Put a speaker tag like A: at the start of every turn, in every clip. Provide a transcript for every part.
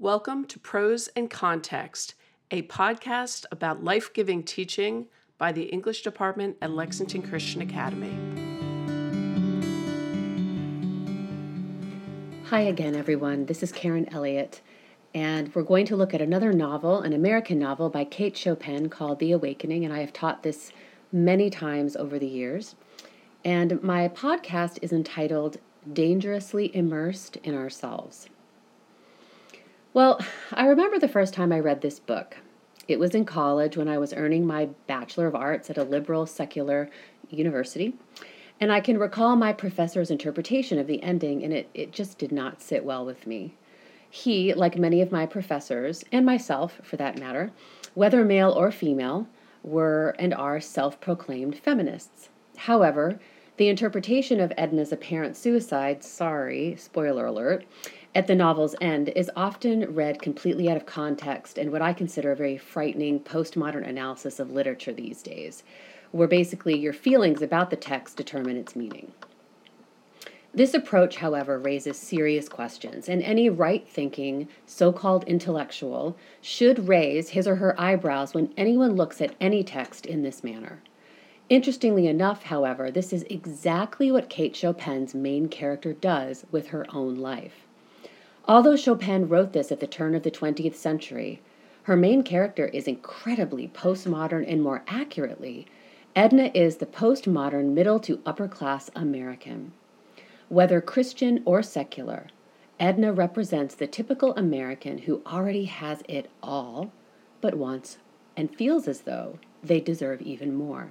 A: Welcome to Prose and Context, a podcast about life giving teaching by the English department at Lexington Christian Academy.
B: Hi again, everyone. This is Karen Elliott, and we're going to look at another novel, an American novel by Kate Chopin called The Awakening, and I have taught this many times over the years. And my podcast is entitled Dangerously Immersed in Ourselves. Well, I remember the first time I read this book. It was in college when I was earning my Bachelor of Arts at a liberal secular university. And I can recall my professor's interpretation of the ending, and it, it just did not sit well with me. He, like many of my professors, and myself for that matter, whether male or female, were and are self proclaimed feminists. However, the interpretation of Edna's apparent suicide, sorry, spoiler alert, at the novel's end is often read completely out of context and what I consider a very frightening postmodern analysis of literature these days, where basically your feelings about the text determine its meaning. This approach, however, raises serious questions, and any right thinking, so called intellectual should raise his or her eyebrows when anyone looks at any text in this manner. Interestingly enough, however, this is exactly what Kate Chopin's main character does with her own life. Although Chopin wrote this at the turn of the 20th century, her main character is incredibly postmodern and more accurately, Edna is the postmodern middle to upper class American. Whether Christian or secular, Edna represents the typical American who already has it all, but wants and feels as though they deserve even more.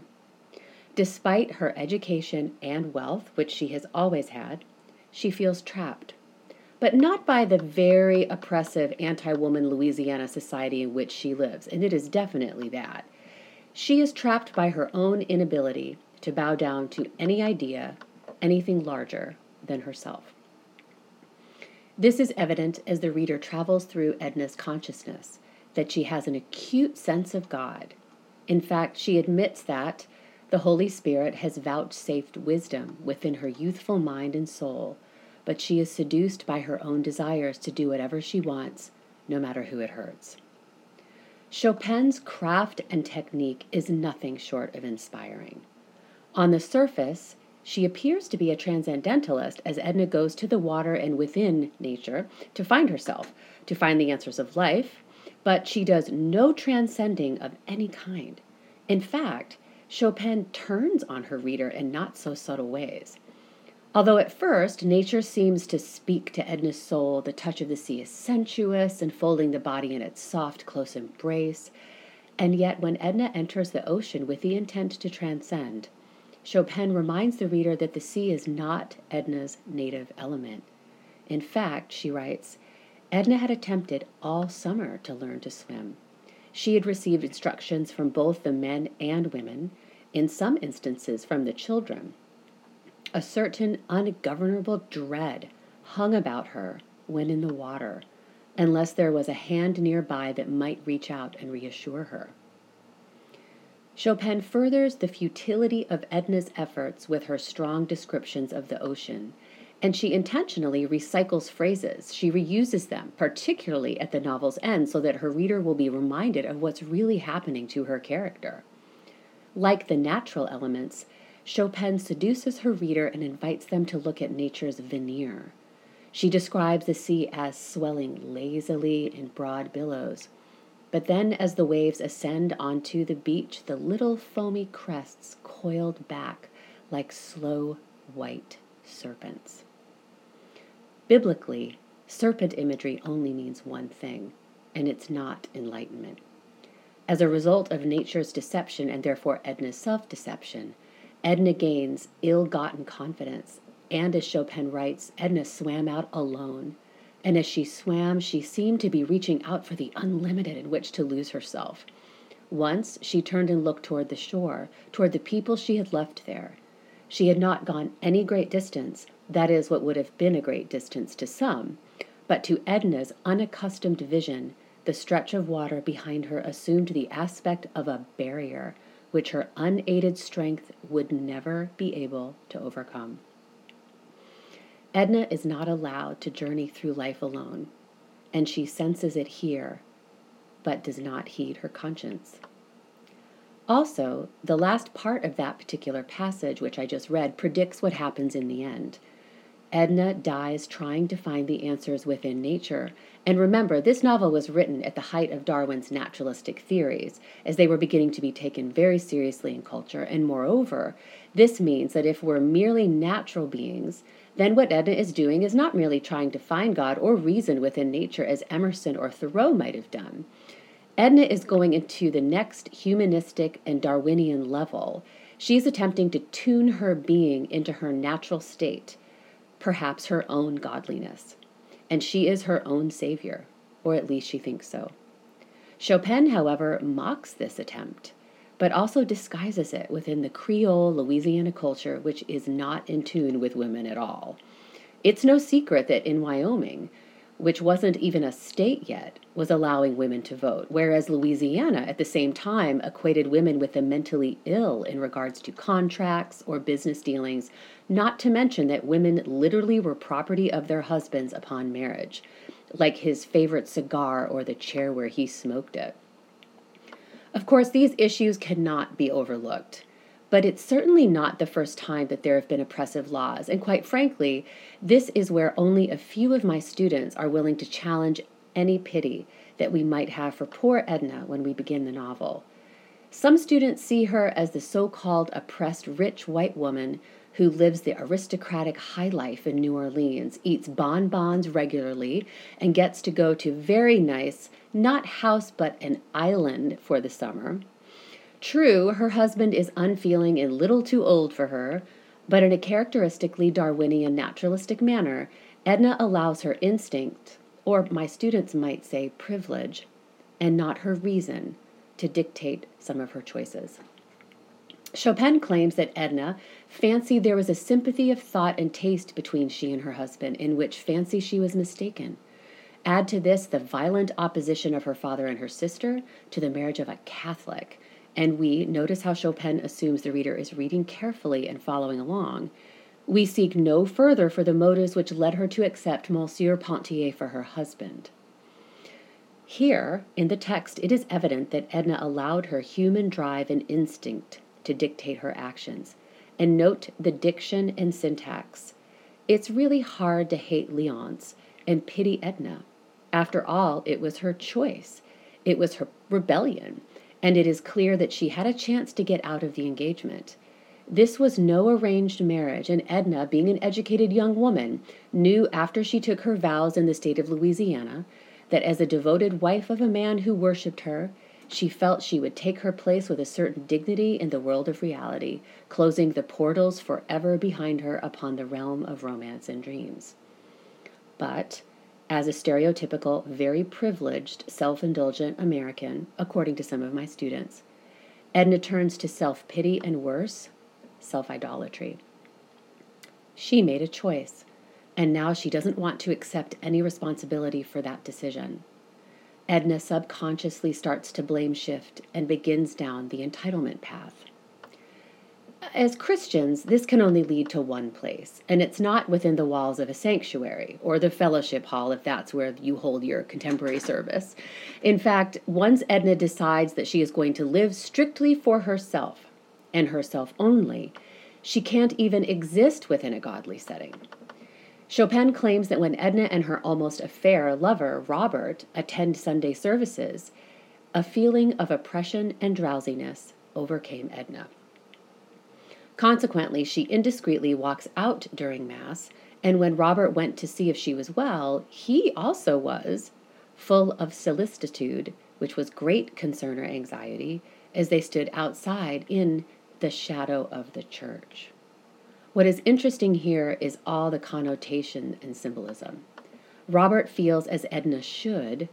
B: Despite her education and wealth, which she has always had, she feels trapped. But not by the very oppressive anti woman Louisiana society in which she lives, and it is definitely that. She is trapped by her own inability to bow down to any idea, anything larger than herself. This is evident as the reader travels through Edna's consciousness that she has an acute sense of God. In fact, she admits that the Holy Spirit has vouchsafed wisdom within her youthful mind and soul, but she is seduced by her own desires to do whatever she wants, no matter who it hurts. Chopin's craft and technique is nothing short of inspiring. On the surface, she appears to be a transcendentalist as Edna goes to the water and within nature to find herself, to find the answers of life, but she does no transcending of any kind. In fact, Chopin turns on her reader in not so subtle ways. Although at first nature seems to speak to Edna's soul, the touch of the sea is sensuous, enfolding the body in its soft, close embrace. And yet, when Edna enters the ocean with the intent to transcend, Chopin reminds the reader that the sea is not Edna's native element. In fact, she writes, Edna had attempted all summer to learn to swim. She had received instructions from both the men and women, in some instances from the children. A certain ungovernable dread hung about her when in the water, unless there was a hand nearby that might reach out and reassure her. Chopin furthers the futility of Edna's efforts with her strong descriptions of the ocean and she intentionally recycles phrases. She reuses them, particularly at the novel's end, so that her reader will be reminded of what's really happening to her character. Like the natural elements, Chopin seduces her reader and invites them to look at nature's veneer. She describes the sea as swelling lazily in broad billows. But then, as the waves ascend onto the beach, the little foamy crests coiled back like slow white serpents. Biblically, serpent imagery only means one thing, and it's not enlightenment. As a result of nature's deception and therefore Edna's self deception, Edna gains ill gotten confidence. And as Chopin writes, Edna swam out alone. And as she swam, she seemed to be reaching out for the unlimited in which to lose herself. Once she turned and looked toward the shore, toward the people she had left there. She had not gone any great distance, that is what would have been a great distance to some, but to Edna's unaccustomed vision, the stretch of water behind her assumed the aspect of a barrier which her unaided strength would never be able to overcome. Edna is not allowed to journey through life alone. and she senses it here, but does not heed her conscience. Also, the last part of that particular passage, which I just read, predicts what happens in the end. Edna dies trying to find the answers within nature. And remember, this novel was written at the height of Darwin's naturalistic theories, as they were beginning to be taken very seriously in culture. And moreover, this means that if we're merely natural beings, then what Edna is doing is not merely trying to find God or reason within nature as Emerson or Thoreau might have done. Edna is going into the next humanistic and Darwinian level. She's attempting to tune her being into her natural state perhaps her own godliness. And she is her own savior, or at least she thinks so. Chopin, however, mocks this attempt, but also disguises it within the Creole Louisiana culture, which is not in tune with women at all. It's no secret that in Wyoming, which wasn't even a state yet, was allowing women to vote, whereas Louisiana at the same time equated women with the mentally ill in regards to contracts or business dealings, not to mention that women literally were property of their husbands upon marriage, like his favorite cigar or the chair where he smoked it. Of course, these issues cannot be overlooked. But it's certainly not the first time that there have been oppressive laws. And quite frankly, this is where only a few of my students are willing to challenge any pity that we might have for poor Edna when we begin the novel. Some students see her as the so called oppressed rich white woman who lives the aristocratic high life in New Orleans, eats bonbons regularly, and gets to go to very nice, not house, but an island for the summer. True, her husband is unfeeling and little too old for her, but in a characteristically Darwinian naturalistic manner, Edna allows her instinct, or my students might say privilege, and not her reason, to dictate some of her choices. Chopin claims that Edna fancied there was a sympathy of thought and taste between she and her husband, in which fancy she was mistaken. Add to this the violent opposition of her father and her sister to the marriage of a Catholic, and we notice how Chopin assumes the reader is reading carefully and following along. We seek no further for the motives which led her to accept Monsieur Pontellier for her husband. Here, in the text, it is evident that Edna allowed her human drive and instinct to dictate her actions. And note the diction and syntax. It's really hard to hate Leonce and pity Edna. After all, it was her choice. It was her rebellion and it is clear that she had a chance to get out of the engagement. This was no arranged marriage, and Edna, being an educated young woman, knew after she took her vows in the state of Louisiana that as a devoted wife of a man who worshipped her, she felt she would take her place with a certain dignity in the world of reality, closing the portals forever behind her upon the realm of romance and dreams. But as a stereotypical, very privileged, self indulgent American, according to some of my students. Edna turns to self pity and worse, self idolatry. She made a choice, and now she doesn't want to accept any responsibility for that decision. Edna subconsciously starts to blame shift and begins down the entitlement path as Christians, this can only lead to one place, and it's not within the walls of a sanctuary or the fellowship hall if that's where you hold your contemporary service. In fact, once Edna decides that she is going to live strictly for herself and herself only, she can't even exist within a godly setting. Chopin claims that when Edna and her almost affair lover, Robert, attend Sunday services, a feeling of oppression and drowsiness overcame Edna. Consequently, she indiscreetly walks out during Mass, and when Robert went to see if she was well, he also was, full of solicitude, which was great concern or anxiety, as they stood outside in the shadow of the church. What is interesting here is all the connotation and symbolism. Robert feels as Edna should,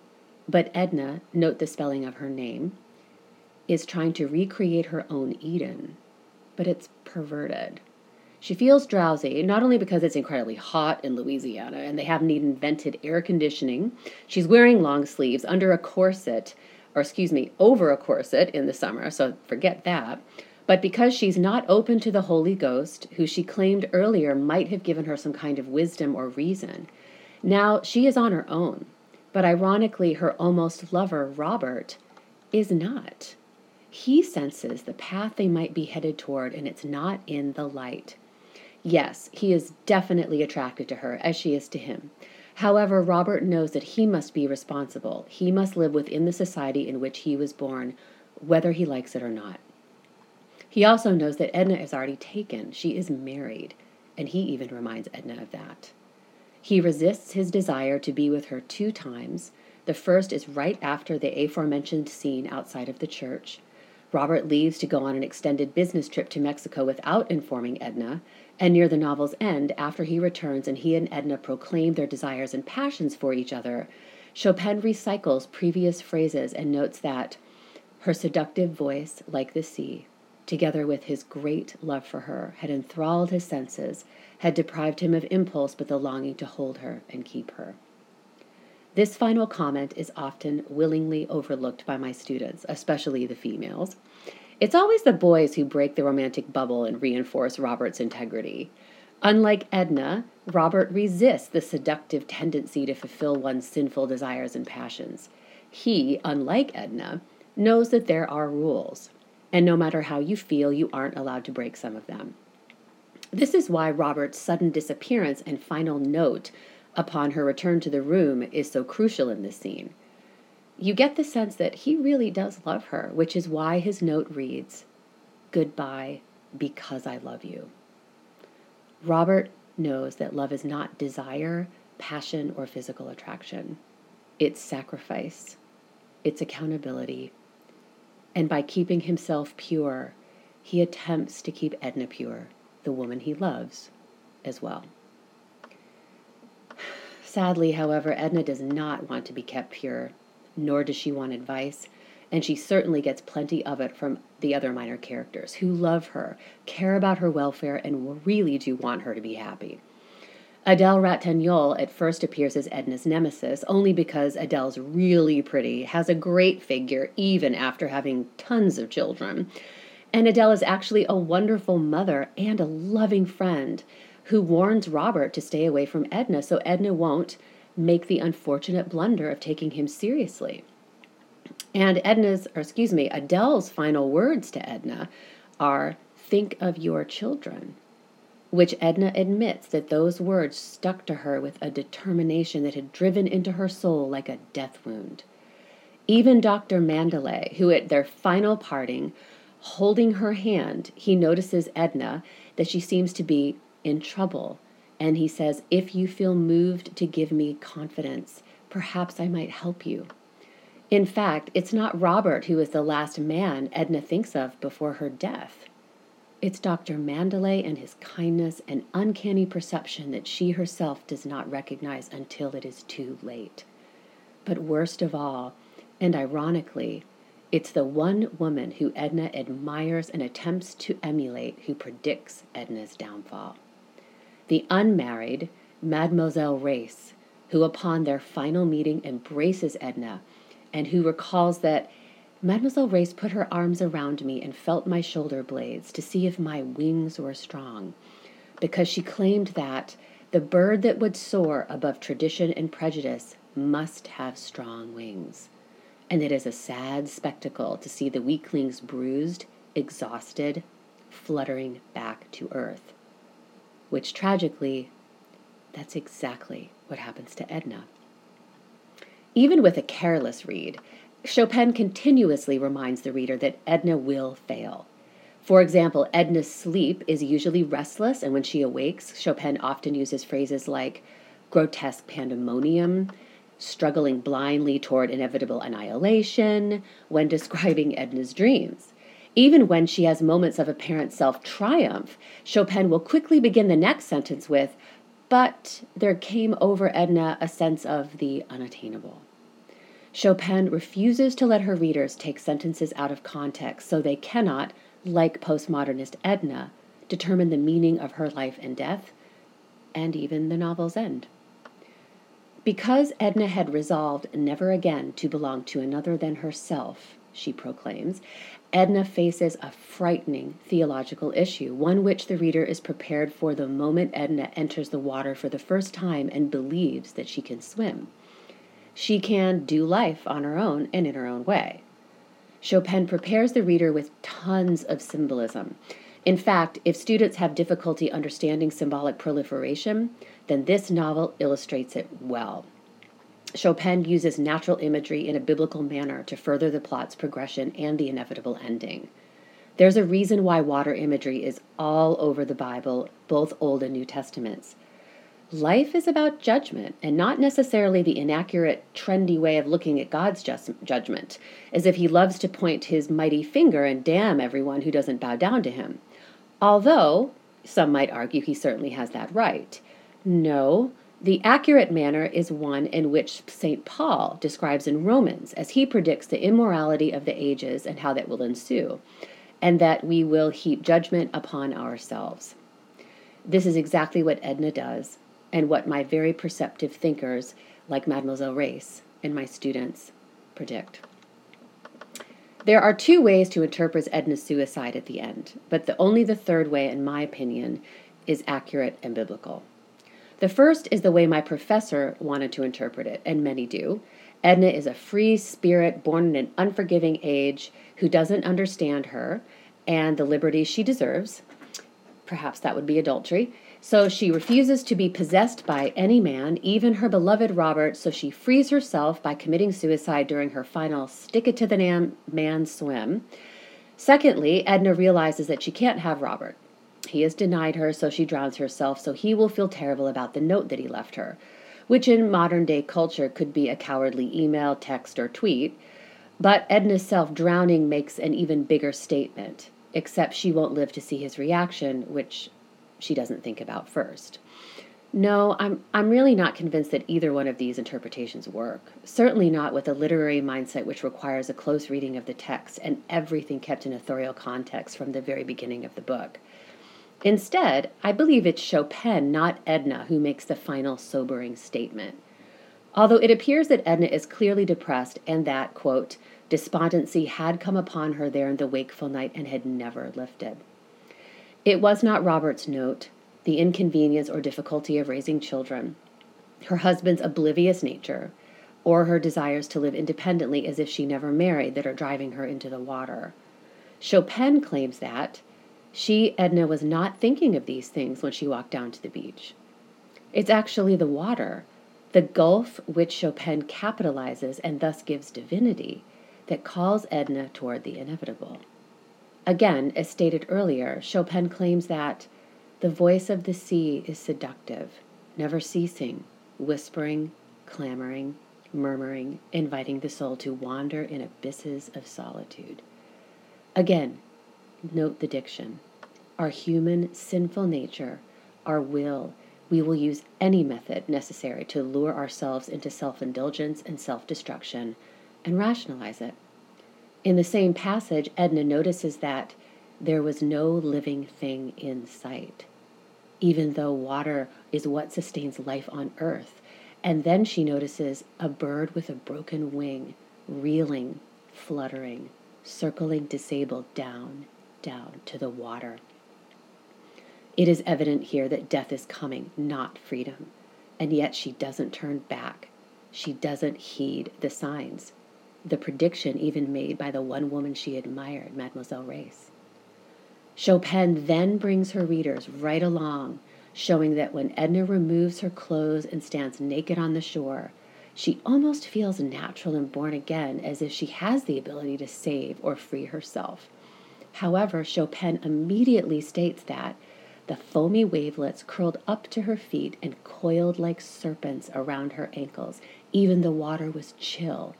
B: but Edna, note the spelling of her name, is trying to recreate her own Eden but it's perverted. She feels drowsy, not only because it's incredibly hot in Louisiana and they haven't even invented air conditioning. She's wearing long sleeves under a corset, or excuse me, over a corset in the summer, so forget that. But because she's not open to the Holy Ghost, who she claimed earlier might have given her some kind of wisdom or reason, now she is on her own. But ironically, her almost lover, Robert, is not. He senses the path they might be headed toward, and it's not in the light. Yes, he is definitely attracted to her, as she is to him. However, Robert knows that he must be responsible. He must live within the society in which he was born, whether he likes it or not. He also knows that Edna is already taken. She is married, and he even reminds Edna of that. He resists his desire to be with her two times. The first is right after the aforementioned scene outside of the church. Robert leaves to go on an extended business trip to Mexico without informing Edna, and near the novel's end, after he returns and he and Edna proclaim their desires and passions for each other, Chopin recycles previous phrases and notes that her seductive voice, like the sea, together with his great love for her, had enthralled his senses, had deprived him of impulse but the longing to hold her and keep her. This final comment is often willingly overlooked by my students, especially the females. It's always the boys who break the romantic bubble and reinforce Robert's integrity. Unlike Edna, Robert resists the seductive tendency to fulfill one's sinful desires and passions. He, unlike Edna, knows that there are rules, and no matter how you feel, you aren't allowed to break some of them. This is why Robert's sudden disappearance and final note upon her return to the room is so crucial in this scene you get the sense that he really does love her, which is why his note reads, Goodbye, because I love you. Robert knows that love is not desire, passion, or physical attraction. It's sacrifice, it's accountability. And by keeping himself pure, he attempts to keep Edna pure, the woman he loves, as well. Sadly, however, Edna does not want to be kept pure nor does she want advice. And she certainly gets plenty of it from the other minor characters who love her, care about her welfare, and really do want her to be happy. Adele Ratignolle at first appears as Edna's nemesis only because Adele's really pretty, has a great figure, even after having tons of children. And Adele is actually a wonderful mother and a loving friend who warns Robert to stay away from Edna so Edna won't make the unfortunate blunder of taking him seriously. And Edna's, or excuse me, Adele's final words to Edna are think of your children, which Edna admits that those words stuck to her with a determination that had driven into her soul like a death wound. Even Dr. Mandelet, who at their final parting, holding her hand, he notices Edna that she seems to be in trouble and he says, If you feel moved to give me confidence, perhaps I might help you. In fact, it's not Robert who is the last man Edna thinks of before her death. It's Dr. Mandelet and his kindness and uncanny perception that she herself does not recognize until it is too late. But worst of all, and ironically, it's the one woman who Edna admires and attempts to emulate who predicts Edna's downfall the unmarried Mademoiselle Reisz, who upon their final meeting embraces Edna, and who recalls that Mademoiselle Reisz put her arms around me and felt my shoulder blades to see if my wings were strong, because she claimed that the bird that would soar above tradition and prejudice must have strong wings. And it is a sad spectacle to see the weaklings bruised, exhausted, fluttering back to earth which tragically, that's exactly what happens to Edna. Even with a careless read, Chopin continuously reminds the reader that Edna will fail. For example, Edna's sleep is usually restless, and when she awakes, Chopin often uses phrases like grotesque pandemonium, struggling blindly toward inevitable annihilation, when describing Edna's dreams. Even when she has moments of apparent self triumph, Chopin will quickly begin the next sentence with, But there came over Edna a sense of the unattainable. Chopin refuses to let her readers take sentences out of context so they cannot, like postmodernist Edna, determine the meaning of her life and death, and even the novel's end. Because Edna had resolved never again to belong to another than herself, she proclaims, Edna faces a frightening theological issue, one which the reader is prepared for the moment Edna enters the water for the first time and believes that she can swim. she can do life on her own and in her own way. Chopin prepares the reader with tons of symbolism. In fact, if students have difficulty understanding symbolic proliferation, then this novel illustrates it well. Chopin uses natural imagery in a biblical manner to further the plot's progression and the inevitable ending. There's a reason why water imagery is all over the Bible, both Old and New Testaments. Life is about judgment and not necessarily the inaccurate, trendy way of looking at God's just, judgment, as if he loves to point his mighty finger and damn everyone who doesn't bow down to him. Although, some might argue he certainly has that right. No, the accurate manner is one in which St. Paul describes in Romans, as he predicts the immorality of the ages and how that will ensue, and that we will heap judgment upon ourselves. This is exactly what Edna does, and what my very perceptive thinkers, like Mademoiselle Reisz and my students, predict. There are two ways to interpret Edna's suicide at the end, but the, only the third way, in my opinion, is accurate and biblical. The first is the way my professor wanted to interpret it, and many do. Edna is a free spirit born in an unforgiving age who doesn't understand her and the liberty she deserves. Perhaps that would be adultery. So she refuses to be possessed by any man, even her beloved Robert, so she frees herself by committing suicide during her final stick it to the man swim. Secondly, Edna realizes that she can't have Robert. He has denied her, so she drowns herself, so he will feel terrible about the note that he left her, which in modern day culture could be a cowardly email, text, or tweet. But Edna's self drowning makes an even bigger statement, except she won't live to see his reaction, which she doesn't think about first. No, I'm, I'm really not convinced that either one of these interpretations work. Certainly not with a literary mindset which requires a close reading of the text and everything kept in authorial context from the very beginning of the book. Instead, I believe it's Chopin, not Edna, who makes the final sobering statement. Although it appears that Edna is clearly depressed and that, quote, despondency had come upon her there in the wakeful night and had never lifted. It was not Robert's note, the inconvenience or difficulty of raising children, her husband's oblivious nature, or her desires to live independently as if she never married that are driving her into the water. Chopin claims that she, Edna, was not thinking of these things when she walked down to the beach. It's actually the water, the gulf which Chopin capitalizes and thus gives divinity, that calls Edna toward the inevitable. Again, as stated earlier, Chopin claims that the voice of the sea is seductive, never ceasing, whispering, clamoring, murmuring, inviting the soul to wander in abysses of solitude. Again, note the diction. Our human sinful nature, our will, we will use any method necessary to lure ourselves into self indulgence and self destruction and rationalize it. In the same passage, Edna notices that there was no living thing in sight, even though water is what sustains life on earth. And then she notices a bird with a broken wing, reeling, fluttering, circling disabled down, down to the water. It is evident here that death is coming, not freedom. And yet she doesn't turn back. She doesn't heed the signs the prediction even made by the one woman she admired, Mademoiselle Reisz. Chopin then brings her readers right along, showing that when Edna removes her clothes and stands naked on the shore, she almost feels natural and born again, as if she has the ability to save or free herself. However, Chopin immediately states that the foamy wavelets curled up to her feet and coiled like serpents around her ankles. Even the water was chill,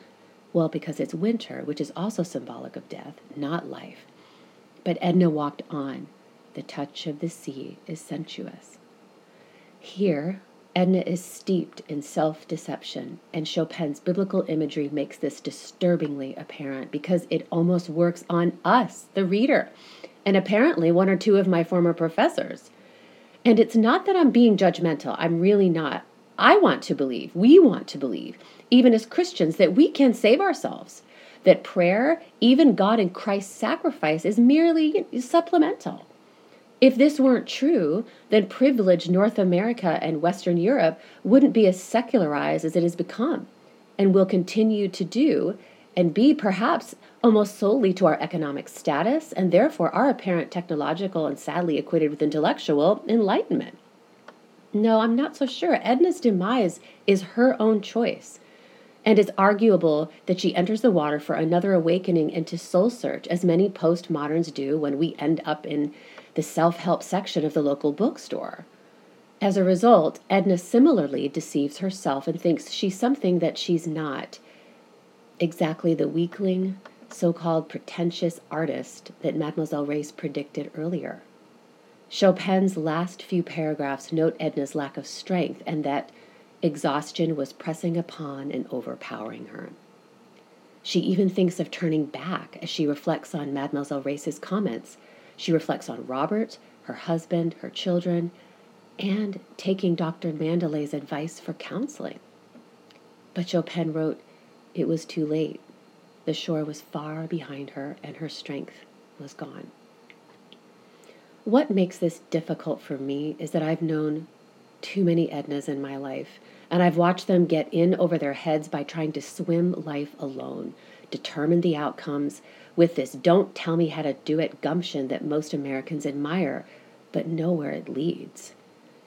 B: well, because it's winter, which is also symbolic of death, not life. But Edna walked on. The touch of the sea is sensuous. Here, Edna is steeped in self deception, and Chopin's biblical imagery makes this disturbingly apparent because it almost works on us, the reader, and apparently one or two of my former professors. And it's not that I'm being judgmental, I'm really not. I want to believe, we want to believe, even as Christians, that we can save ourselves, that prayer, even God and Christ's sacrifice, is merely supplemental. If this weren't true, then privileged North America and Western Europe wouldn't be as secularized as it has become. and will continue to do and be perhaps almost solely to our economic status and therefore our apparent technological and sadly equated with intellectual enlightenment. No, I'm not so sure. Edna's demise is her own choice. And it's arguable that she enters the water for another awakening into soul search, as many postmoderns do when we end up in the self help section of the local bookstore. As a result, Edna similarly deceives herself and thinks she's something that she's not. Exactly the weakling, so called pretentious artist that Mademoiselle Reisz predicted earlier. Chopin's last few paragraphs note Edna's lack of strength and that exhaustion was pressing upon and overpowering her. She even thinks of turning back as she reflects on Mademoiselle Reisz's comments. She reflects on Robert, her husband, her children, and taking Dr. Mandelet's advice for counseling. But Chopin wrote, It was too late. The shore was far behind her, and her strength was gone. What makes this difficult for me is that I've known too many Ednas in my life, and I've watched them get in over their heads by trying to swim life alone, determine the outcomes with this don't tell me how to do it gumption that most Americans admire, but know where it leads.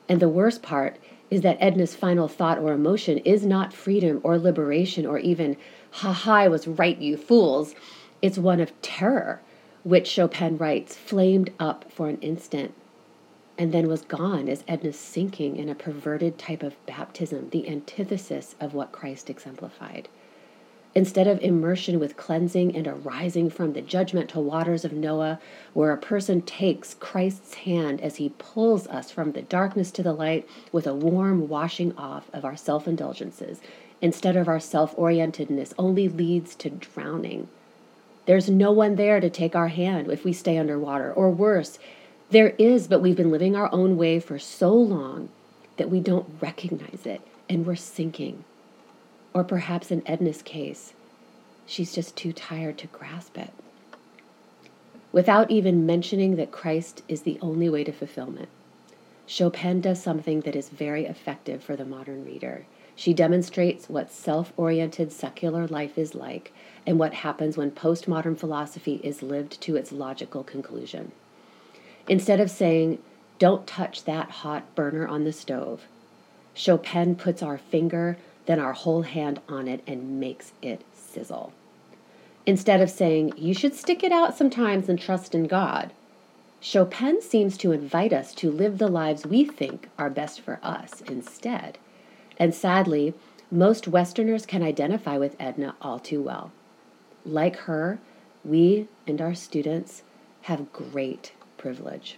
B: And the worst part is that Edna's final thought or emotion is not freedom or liberation or even, ha ha, I was right, you fools. It's one of terror which Chopin writes flamed up for an instant and then was gone as Edna's sinking in a perverted type of baptism, the antithesis of what Christ exemplified. Instead of immersion with cleansing and arising from the judgmental waters of Noah, where a person takes Christ's hand as he pulls us from the darkness to the light with a warm washing off of our self indulgences, instead of our self orientedness, only leads to drowning there's no one there to take our hand if we stay underwater. Or worse, there is, but we've been living our own way for so long that we don't recognize it and we're sinking. Or perhaps in Edna's case, she's just too tired to grasp it. Without even mentioning that Christ is the only way to fulfillment, Chopin does something that is very effective for the modern reader. She demonstrates what self oriented secular life is like and what happens when postmodern philosophy is lived to its logical conclusion. Instead of saying, don't touch that hot burner on the stove, Chopin puts our finger, then our whole hand on it and makes it sizzle. Instead of saying, you should stick it out sometimes and trust in God, Chopin seems to invite us to live the lives we think are best for us instead. And sadly, most Westerners can identify with Edna all too well. Like her, we and our students have great privilege.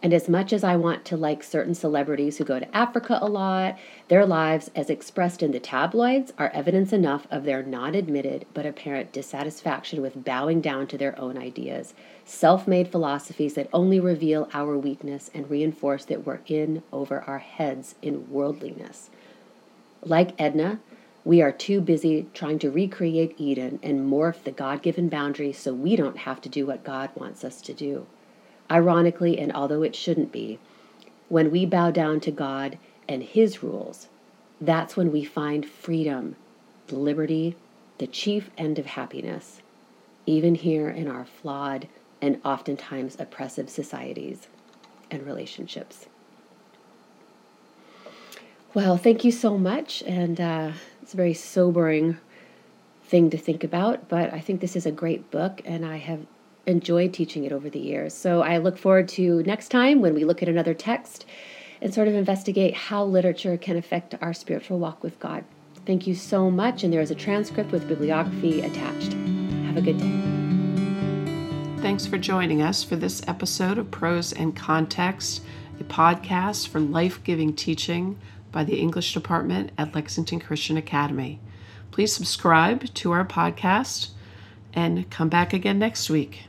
B: And as much as I want to like certain celebrities who go to Africa a lot, their lives, as expressed in the tabloids, are evidence enough of their not admitted but apparent dissatisfaction with bowing down to their own ideas, self made philosophies that only reveal our weakness and reinforce that we're in over our heads in worldliness. Like Edna, we are too busy trying to recreate Eden and morph the God given boundaries so we don't have to do what God wants us to do. Ironically, and although it shouldn't be, when we bow down to God and His rules, that's when we find freedom, liberty, the chief end of happiness, even here in our flawed and oftentimes oppressive societies and relationships. Well, thank you so much. And uh, it's a very sobering thing to think about, but I think this is a great book and I have enjoyed teaching it over the years. So I look forward to next time when we look at another text and sort of investigate how literature can affect our spiritual walk with God. Thank you so much. And there is a transcript with bibliography attached. Have a good day.
A: Thanks for joining us for this episode of Prose and Context, a podcast for life giving teaching by the English department at Lexington Christian Academy. Please subscribe to our podcast and come back again next week.